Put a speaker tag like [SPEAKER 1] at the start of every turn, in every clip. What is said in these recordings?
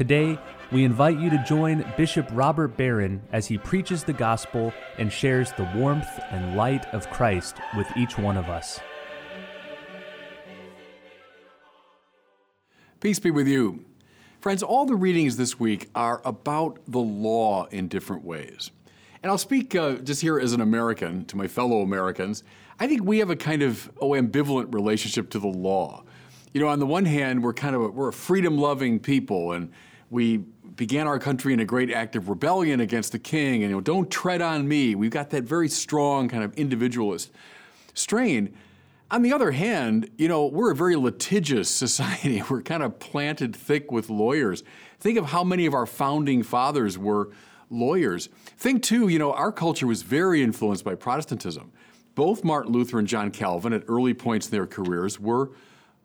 [SPEAKER 1] Today, we invite you to join Bishop Robert Barron as he preaches the gospel and shares the warmth and light of Christ with each one of us.
[SPEAKER 2] Peace be with you. Friends, all the readings this week are about the law in different ways. And I'll speak uh, just here as an American to my fellow Americans. I think we have a kind of oh, ambivalent relationship to the law. You know, on the one hand, we're kind of a, we're a freedom-loving people, and we began our country in a great act of rebellion against the king, and you know, don't tread on me. We've got that very strong kind of individualist strain. On the other hand, you know, we're a very litigious society. We're kind of planted thick with lawyers. Think of how many of our founding fathers were lawyers. Think too, you know, our culture was very influenced by Protestantism. Both Martin Luther and John Calvin, at early points in their careers, were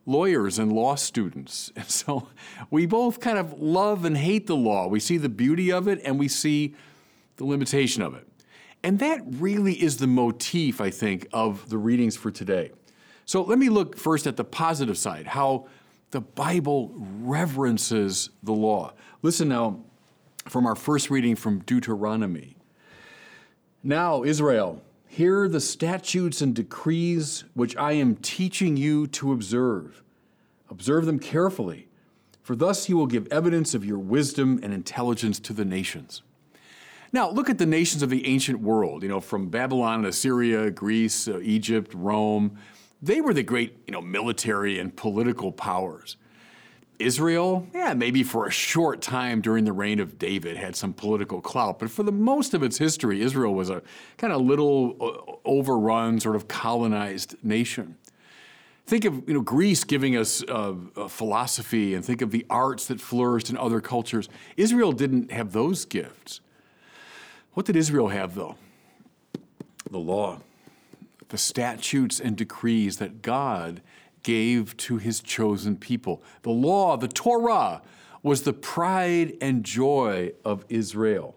[SPEAKER 2] lawyers and law students. And so we both kind of love and hate the law. We see the beauty of it and we see the limitation of it. And that really is the motif, I think, of the readings for today. So let me look first at the positive side, how the Bible reverences the law. Listen now from our first reading from Deuteronomy. Now, Israel, Hear the statutes and decrees which I am teaching you to observe. Observe them carefully, for thus you will give evidence of your wisdom and intelligence to the nations. Now, look at the nations of the ancient world, you know, from Babylon and Assyria, Greece, uh, Egypt, Rome. They were the great, you know, military and political powers. Israel, yeah, maybe for a short time during the reign of David had some political clout, but for the most of its history, Israel was a kind of little uh, overrun, sort of colonized nation. Think of you know Greece giving us uh, philosophy, and think of the arts that flourished in other cultures. Israel didn't have those gifts. What did Israel have, though? The law, the statutes and decrees that God gave to his chosen people. The law, the Torah, was the pride and joy of Israel.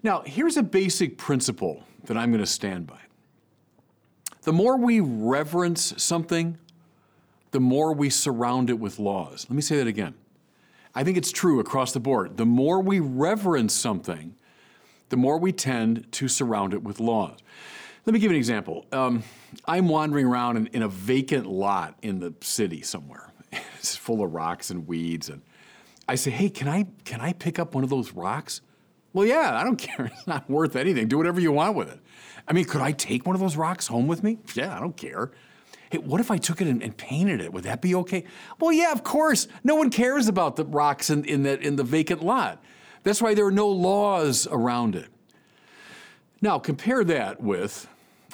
[SPEAKER 2] Now, here's a basic principle that I'm going to stand by. The more we reverence something, the more we surround it with laws. Let me say that again. I think it's true across the board. The more we reverence something, the more we tend to surround it with laws. Let me give an example. Um, I'm wandering around in, in, a vacant lot in the city somewhere. it's full of rocks and weeds, and I say, "Hey, can I can I pick up one of those rocks?" Well, yeah, I don't care. It's not worth anything. Do whatever you want with it. I mean, could I take one of those rocks home with me? Yeah, I don't care. Hey, what if I took it and, and painted it? Would that be okay? Well, yeah, of course. No one cares about the rocks in, in, the, in the vacant lot. That's why there are no laws around it. Now, compare that with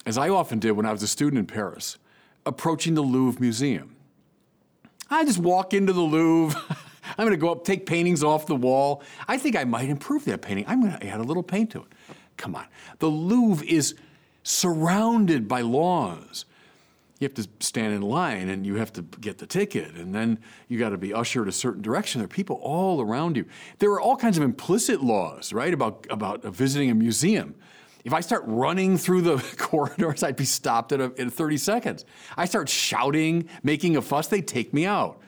[SPEAKER 2] as I often did when I was a student in Paris, approaching the Louvre Museum. I just walk into the Louvre. I'm going to go up, take paintings off the wall. I think I might improve that painting. I'm going to add a little paint to it. Come on. The Louvre is surrounded by laws. You have to stand in line and you have to get the ticket, and then you got to be ushered a certain direction. There are people all around you. There are all kinds of implicit laws, right, about, about visiting a museum. If I start running through the corridors, I'd be stopped at, a, in 30 seconds. I start shouting, making a fuss, they take me out.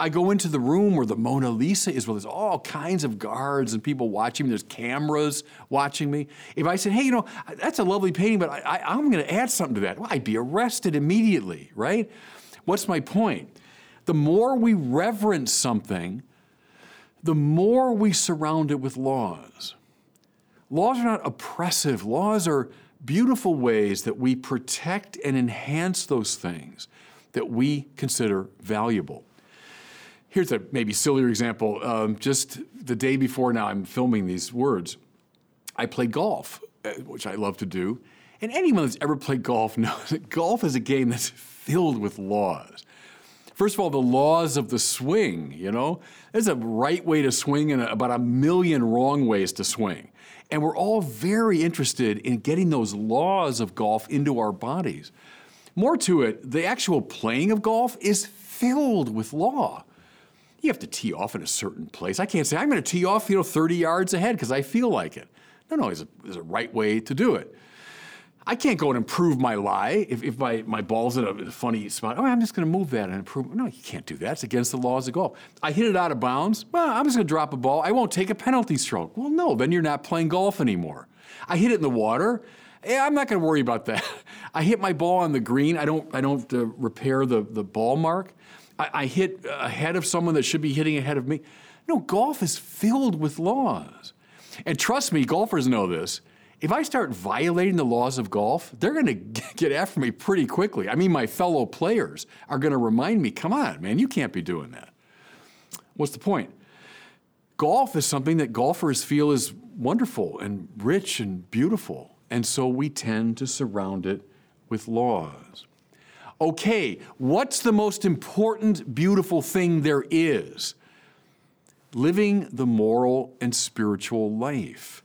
[SPEAKER 2] I go into the room where the Mona Lisa is, where there's all kinds of guards and people watching me. There's cameras watching me. If I said, hey, you know, that's a lovely painting, but I, am going to add something to that, well, I'd be arrested immediately, right? What's my point? The more we reverence something, the more we surround it with laws. Laws are not oppressive, laws are beautiful ways that we protect and enhance those things that we consider valuable. Here's a maybe sillier example. Um, just the day before now, I'm filming these words. I played golf, uh, which I love to do. And anyone that's ever played golf knows that golf is a game that's filled with laws. First of all, the laws of the swing, you know? There's a right way to swing and about a million wrong ways to swing. And we're all very interested in getting those laws of golf into our bodies. More to it, the actual playing of golf is filled with law. You have to tee off in a certain place. I can't say I'm going to tee off, you know, 30 yards ahead because I feel like it. No, no, there's a, there's a right way to do it. I can't go and improve my lie if, if my, my ball's in a funny spot. Oh, I'm just going to move that and improve. No, you can't do that. It's against the laws of golf. I hit it out of bounds. Well, I'm just going to drop a ball. I won't take a penalty stroke. Well, no, then you're not playing golf anymore. I hit it in the water. Yeah, I'm not going to worry about that. I hit my ball on the green. I don't. I don't uh, repair the the ball mark. I, I hit ahead of someone that should be hitting ahead of me. No, golf is filled with laws. And trust me, golfers know this if I start violating the laws of golf, they're going to get after me pretty quickly. I mean, my fellow players are going to remind me, come on, man, you can't be doing that. What's the point? Golf is something that golfers feel is wonderful and rich and beautiful, and so we tend to surround it with laws. Okay, what's the most important, beautiful thing there is? Living the moral and spiritual life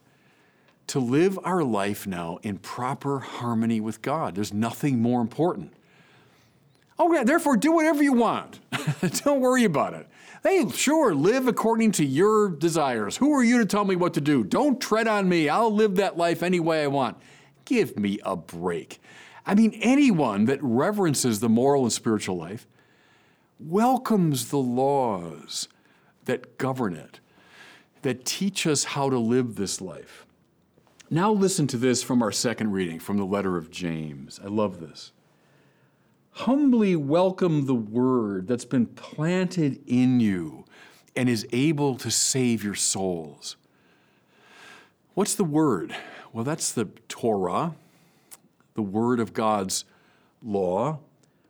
[SPEAKER 2] to live our life now in proper harmony with God. There's nothing more important. Oh, yeah, therefore, do whatever you want. Don't worry about it. Hey, sure, live according to your desires. Who are you to tell me what to do? Don't tread on me. I'll live that life any way I want. Give me a break. I mean, anyone that reverences the moral and spiritual life welcomes the laws that govern it, that teach us how to live this life. Now, listen to this from our second reading from the letter of James. I love this. Humbly welcome the word that's been planted in you and is able to save your souls. What's the word? Well, that's the Torah, the word of God's law.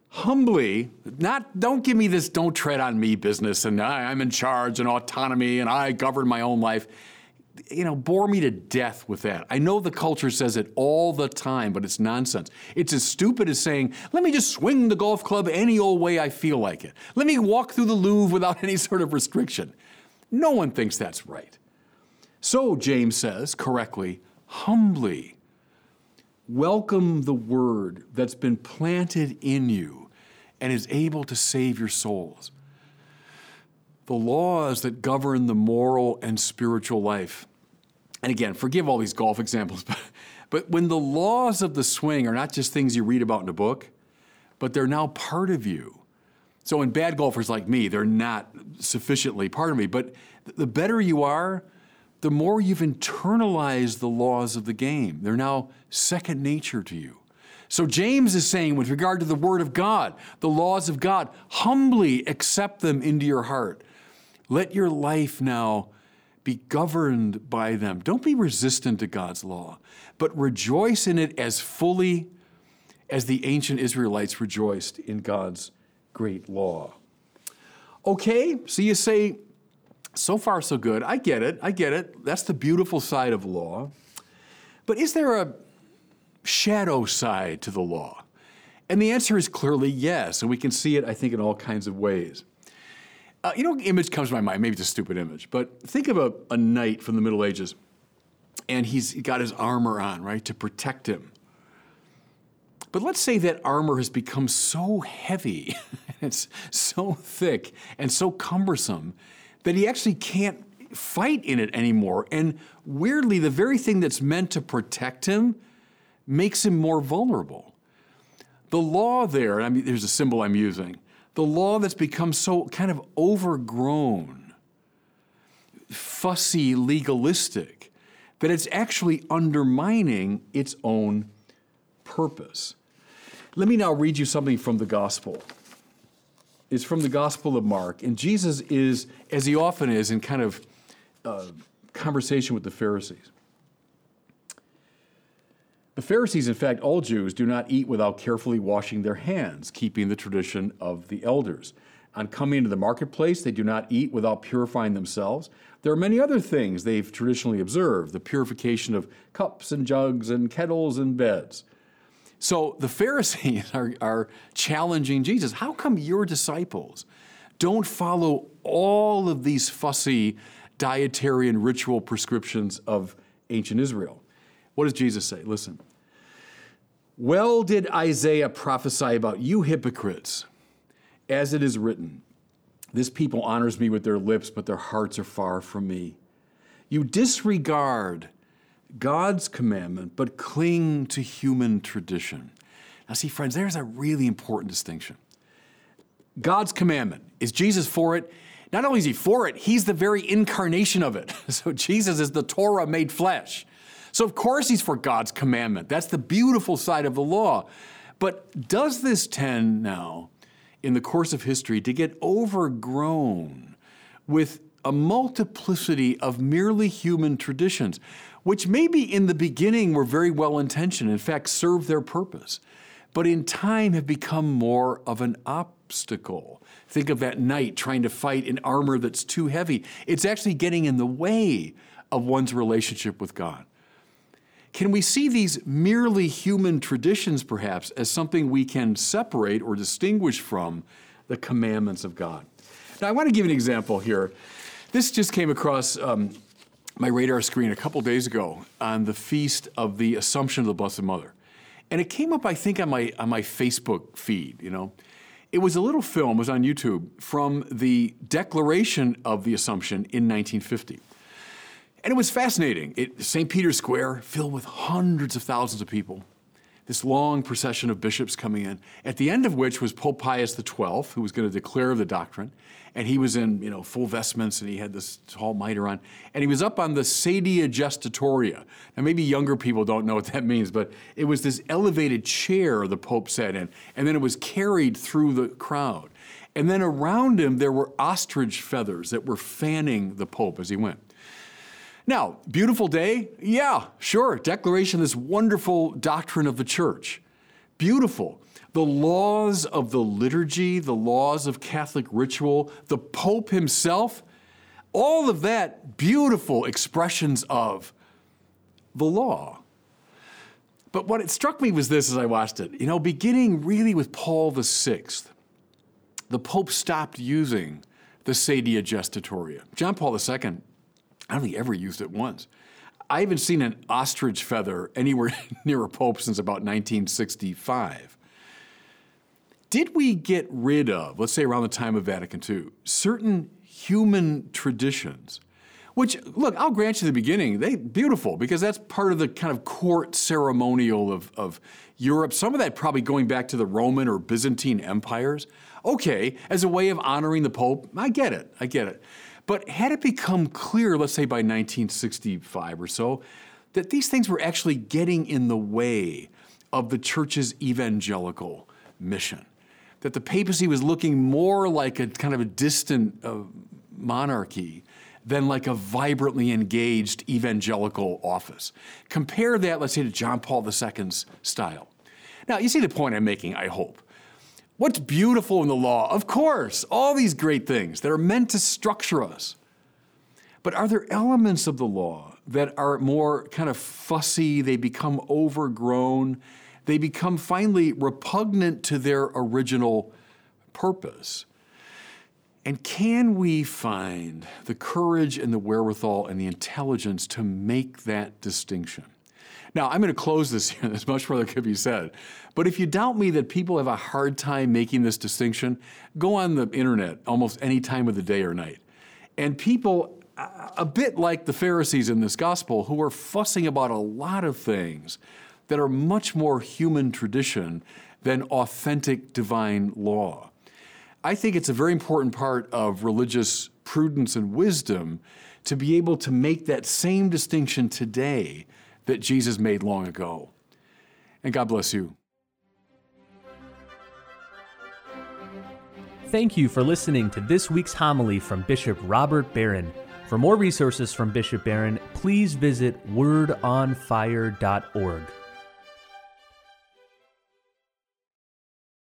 [SPEAKER 2] Humbly, not don't give me this don't tread on me business and I, I'm in charge and autonomy and I govern my own life you know, bore me to death with that. I know the culture says it all the time, but it's nonsense. It's as stupid as saying, let me just swing the golf club any old way I feel like it. Let me walk through the Louvre without any sort of restriction. No one thinks that's right. So, James says correctly, humbly welcome the word that's been planted in you and is able to save your souls the laws that govern the moral and spiritual life. And again, forgive all these golf examples, but, but when the laws of the swing are not just things you read about in a book, but they're now part of you. So, in bad golfers like me, they're not sufficiently part of me. But the better you are, the more you've internalized the laws of the game. They're now second nature to you. So, James is saying, with regard to the Word of God, the laws of God, humbly accept them into your heart. Let your life now be governed by them. Don't be resistant to God's law, but rejoice in it as fully as the ancient Israelites rejoiced in God's great law. Okay, so you say, so far so good. I get it. I get it. That's the beautiful side of law. But is there a shadow side to the law? And the answer is clearly yes, and we can see it, I think, in all kinds of ways. Uh, you know, image comes to my mind. Maybe it's a stupid image, but think of a, a knight from the Middle Ages, and he's got his armor on, right, to protect him. But let's say that armor has become so heavy, it's so thick and so cumbersome that he actually can't fight in it anymore. And weirdly, the very thing that's meant to protect him makes him more vulnerable. The law there, I mean, there's a symbol I'm using the law that's become so kind of overgrown, fussy, legalistic, that it's actually undermining its own purpose. Let me now read you something from the gospel. It's from the Gospel of Mark, and Jesus is, as he often is, in kind of uh, conversation with the Pharisees. The Pharisees, in fact, all Jews, do not eat without carefully washing their hands, keeping the tradition of the elders. On coming into the marketplace, they do not eat without purifying themselves. There are many other things they've traditionally observed the purification of cups and jugs and kettles and beds. So the Pharisees are, are challenging Jesus. How come your disciples don't follow all of these fussy dietary and ritual prescriptions of ancient Israel? What does Jesus say? Listen. Well, did Isaiah prophesy about you hypocrites, as it is written, This people honors me with their lips, but their hearts are far from me. You disregard God's commandment, but cling to human tradition. Now, see, friends, there's a really important distinction. God's commandment, is Jesus for it? Not only is he for it, he's the very incarnation of it. So Jesus is the Torah made flesh. So, of course, he's for God's commandment. That's the beautiful side of the law. But does this tend now, in the course of history, to get overgrown with a multiplicity of merely human traditions? which maybe in the beginning were very well intentioned, in fact, served their purpose, but in time have become more of an obstacle. Think of that knight trying to fight in armor that's too heavy. It's actually getting in the way of one's relationship with God. Can we see these merely human traditions, perhaps, as something we can separate or distinguish from the commandments of God? Now, I want to give an example here. This just came across um, my radar screen a couple days ago on the feast of the Assumption of the Blessed Mother. And it came up, I think, on my, on my Facebook feed, you know. It was a little film, was on YouTube, from the Declaration of the Assumption in 1950. And it was fascinating. It, St. Peter's Square, filled with hundreds of thousands of people, this long procession of bishops coming in, at the end of which was Pope Pius XII, who was going to declare the doctrine. And he was in you know full vestments and he had this tall mitre on. And he was up on the sedia gestatoria. Now maybe younger people don't know what that means but it was this elevated chair the pope sat in and then it was carried through the crowd. And then around him there were ostrich feathers that were fanning the pope as he went now beautiful day yeah sure declaration this wonderful doctrine of the church beautiful the laws of the liturgy, the laws of Catholic ritual, the Pope himself, all of that beautiful expressions of the law. But what it struck me was this as I watched it. You know, beginning really with Paul VI, the Pope stopped using the sedia gestatoria. John Paul II, I he ever used it once. I haven't seen an ostrich feather anywhere near a Pope since about 1965 did we get rid of, let's say around the time of Vatican II, certain human traditions? Which, look, I'll grant you the beginning, they beautiful because that's part of the kind of court ceremonial of, of Europe. Some of that probably going back to the Roman or Byzantine empires. Okay, as a way of honoring the Pope, I get it, I get it. But had it become clear, let's say by 1965 or so, that these things were actually getting in the way of the church's evangelical mission? that the papacy was looking more like a kind of a distant uh, monarchy than like a vibrantly engaged evangelical office. Compare that, let's say, to John Paul II's style. Now, you see the point I'm making, I hope. What's beautiful in the law? Of course, all these great things that are meant to structure us. But are there elements of the law that are more kind of fussy, they become overgrown, they become finally repugnant to their original purpose. And can we find the courage and the wherewithal and the intelligence to make that distinction? Now, I'm going to close this here. There's much further could be said. But if you doubt me that people have a hard time making this distinction, go on the internet almost any time of the day or night. And people, a bit like the Pharisees in this gospel, who are fussing about a lot of things, that are much more human tradition than authentic divine law. I think it's a very important part of religious prudence and wisdom to be able to make that same distinction today that Jesus made long ago. And God bless you.
[SPEAKER 1] Thank you for listening to this week's homily from Bishop Robert Barron. For more resources from Bishop Barron, please visit wordonfire.org.